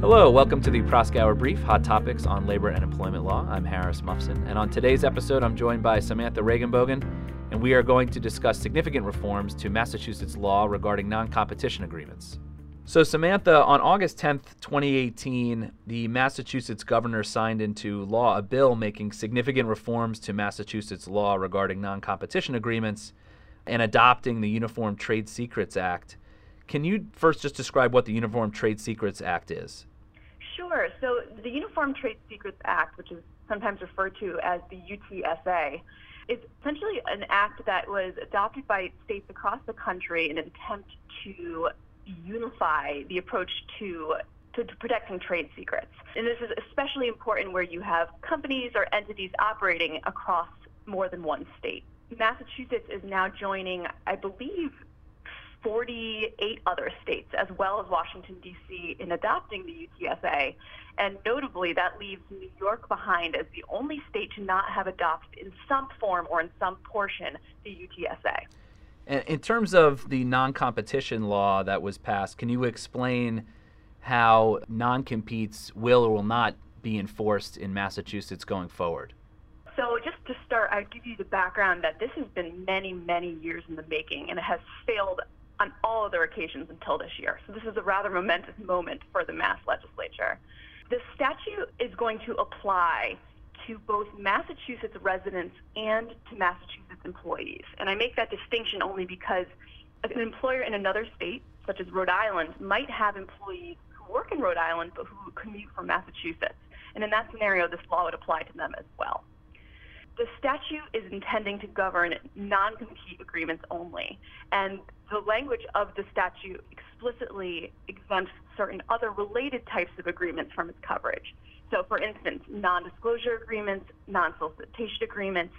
Hello, welcome to the Proskauer Brief, hot topics on labor and employment law. I'm Harris Mufson, and on today's episode, I'm joined by Samantha Regenbogen, and we are going to discuss significant reforms to Massachusetts law regarding non competition agreements. So, Samantha, on August 10th, 2018, the Massachusetts governor signed into law a bill making significant reforms to Massachusetts law regarding non competition agreements and adopting the Uniform Trade Secrets Act. Can you first just describe what the Uniform Trade Secrets Act is? Sure. So the Uniform Trade Secrets Act, which is sometimes referred to as the UTSA, is essentially an act that was adopted by states across the country in an attempt to unify the approach to, to, protecting trade secrets. And this is especially important where you have companies or entities operating across more than one state. Massachusetts is now joining, I believe, 48 other states, as well as Washington, D.C., in adopting the UTSA. And notably, that leaves New York behind as the only state to not have adopted in some form or in some portion the UTSA. In terms of the non competition law that was passed, can you explain how non competes will or will not be enforced in Massachusetts going forward? So, just to start, I'd give you the background that this has been many, many years in the making, and it has failed on all other occasions until this year. So this is a rather momentous moment for the Mass legislature. The statute is going to apply to both Massachusetts residents and to Massachusetts employees. And I make that distinction only because an employer in another state, such as Rhode Island, might have employees who work in Rhode Island but who commute from Massachusetts. And in that scenario, this law would apply to them as well. The statute is intending to govern non compete agreements only. And the language of the statute explicitly exempts certain other related types of agreements from its coverage. So, for instance, non disclosure agreements, non solicitation agreements,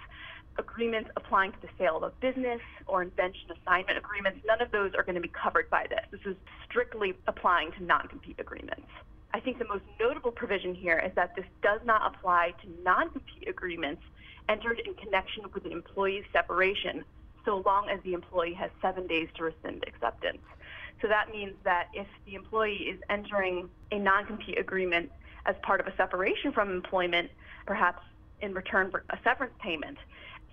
agreements applying to the sale of a business or invention assignment agreements, none of those are going to be covered by this. This is strictly applying to non compete agreements. I think the most notable provision here is that this does not apply to non compete agreements entered in connection with an employee's separation so long as the employee has seven days to rescind acceptance. So that means that if the employee is entering a non compete agreement as part of a separation from employment, perhaps in return for a severance payment,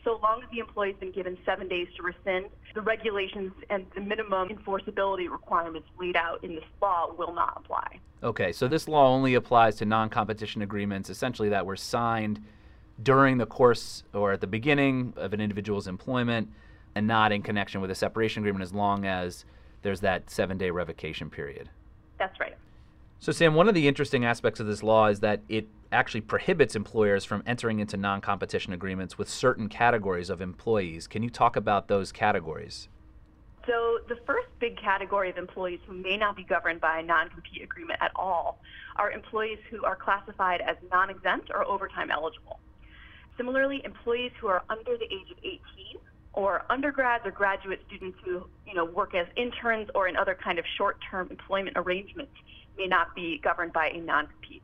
so long as the employee has been given seven days to rescind, the regulations and the minimum enforceability requirements laid out in this law will not apply. Okay, so this law only applies to non competition agreements essentially that were signed during the course or at the beginning of an individual's employment and not in connection with a separation agreement as long as there's that seven day revocation period. That's right. So, Sam, one of the interesting aspects of this law is that it actually prohibits employers from entering into non competition agreements with certain categories of employees. Can you talk about those categories? So, the first big category of employees who may not be governed by a non compete agreement at all are employees who are classified as non exempt or overtime eligible. Similarly, employees who are under the age of 18 or undergrads or graduate students who you know work as interns or in other kind of short-term employment arrangements may not be governed by a non-compete.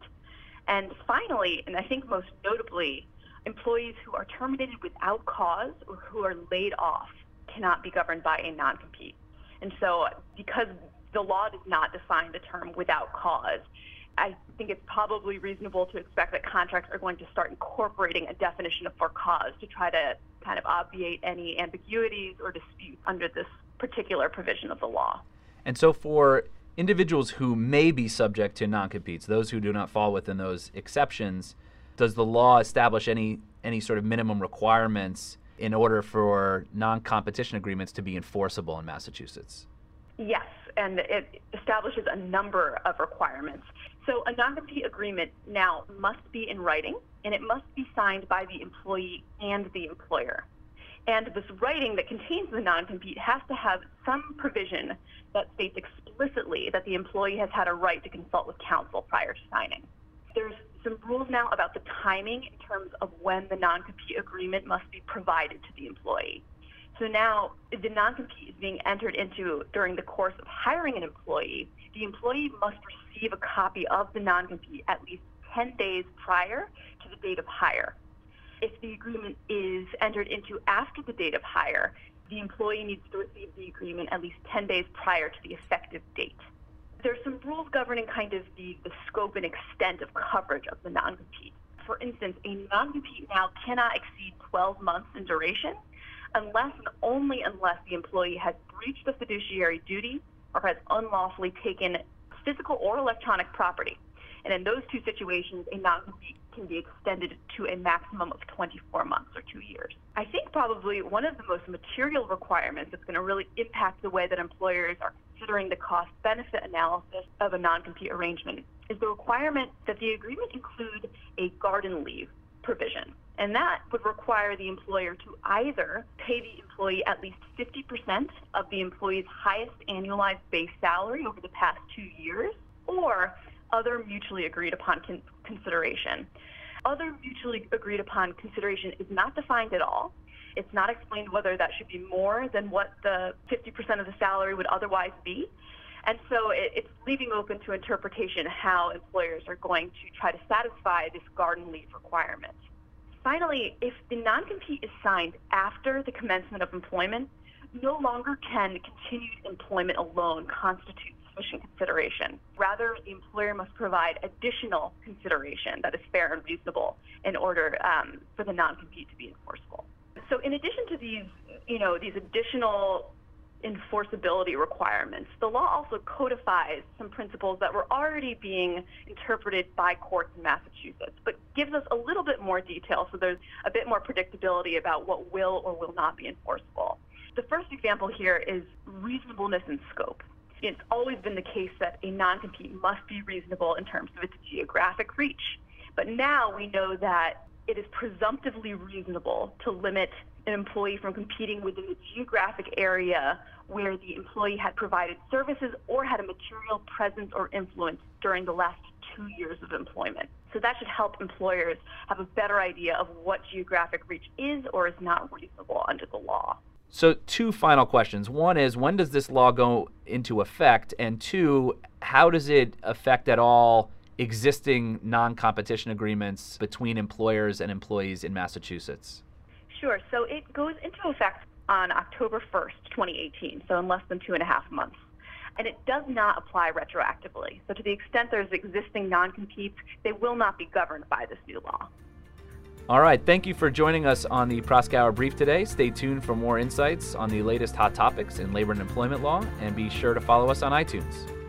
And finally, and I think most notably, employees who are terminated without cause or who are laid off cannot be governed by a non-compete. And so because the law does not define the term without cause, I think it's probably reasonable to expect that contracts are going to start incorporating a definition of for cause to try to kind of obviate any ambiguities or disputes under this particular provision of the law. And so, for individuals who may be subject to non competes, those who do not fall within those exceptions, does the law establish any, any sort of minimum requirements in order for non competition agreements to be enforceable in Massachusetts? Yes, and it establishes a number of requirements. So, a non compete agreement now must be in writing and it must be signed by the employee and the employer. And this writing that contains the non compete has to have some provision that states explicitly that the employee has had a right to consult with counsel prior to signing. There's some rules now about the timing in terms of when the non compete agreement must be provided to the employee. So now, the non compete is being entered into during the course of hiring an employee, the employee must receive a copy of the non compete at least 10 days prior to the date of hire. If the agreement is entered into after the date of hire, the employee needs to receive the agreement at least 10 days prior to the effective date. there's some rules governing kind of the, the scope and extent of coverage of the non compete. For instance, a non compete now cannot exceed 12 months in duration unless and only unless the employee has breached the fiduciary duty or has unlawfully taken physical or electronic property. And in those two situations, a non compete can be extended to a maximum of 24 months or two years. I think probably one of the most material requirements that's going to really impact the way that employers are considering the cost benefit analysis of a non compete arrangement is the requirement that the agreement include a garden leave provision. And that would require the employer to either pay the employee at least 50% of the employee's highest annualized base salary over the past two years or other mutually agreed upon con- consideration. Other mutually agreed upon consideration is not defined at all. It's not explained whether that should be more than what the 50% of the salary would otherwise be. And so it, it's leaving open to interpretation how employers are going to try to satisfy this garden leave requirement. Finally, if the non compete is signed after the commencement of employment, no longer can continued employment alone constitute sufficient consideration. Rather, the employer must provide additional consideration that is fair and reasonable in order um, for the non compete to be enforceable. So, in addition to these, you know, these additional enforceability requirements. The law also codifies some principles that were already being interpreted by courts in Massachusetts, but gives us a little bit more detail so there's a bit more predictability about what will or will not be enforceable. The first example here is reasonableness in scope. It's always been the case that a non compete must be reasonable in terms of its geographic reach. But now we know that it is presumptively reasonable to limit an employee from competing within the geographic area where the employee had provided services or had a material presence or influence during the last two years of employment. So that should help employers have a better idea of what geographic reach is or is not reasonable under the law. So, two final questions. One is when does this law go into effect? And two, how does it affect at all existing non competition agreements between employers and employees in Massachusetts? Sure. So, it goes into effect on October 1st, 2018, so in less than two and a half months. And it does not apply retroactively. So, to the extent there's existing non competes, they will not be governed by this new law. All right. Thank you for joining us on the Proskauer Brief today. Stay tuned for more insights on the latest hot topics in labor and employment law, and be sure to follow us on iTunes.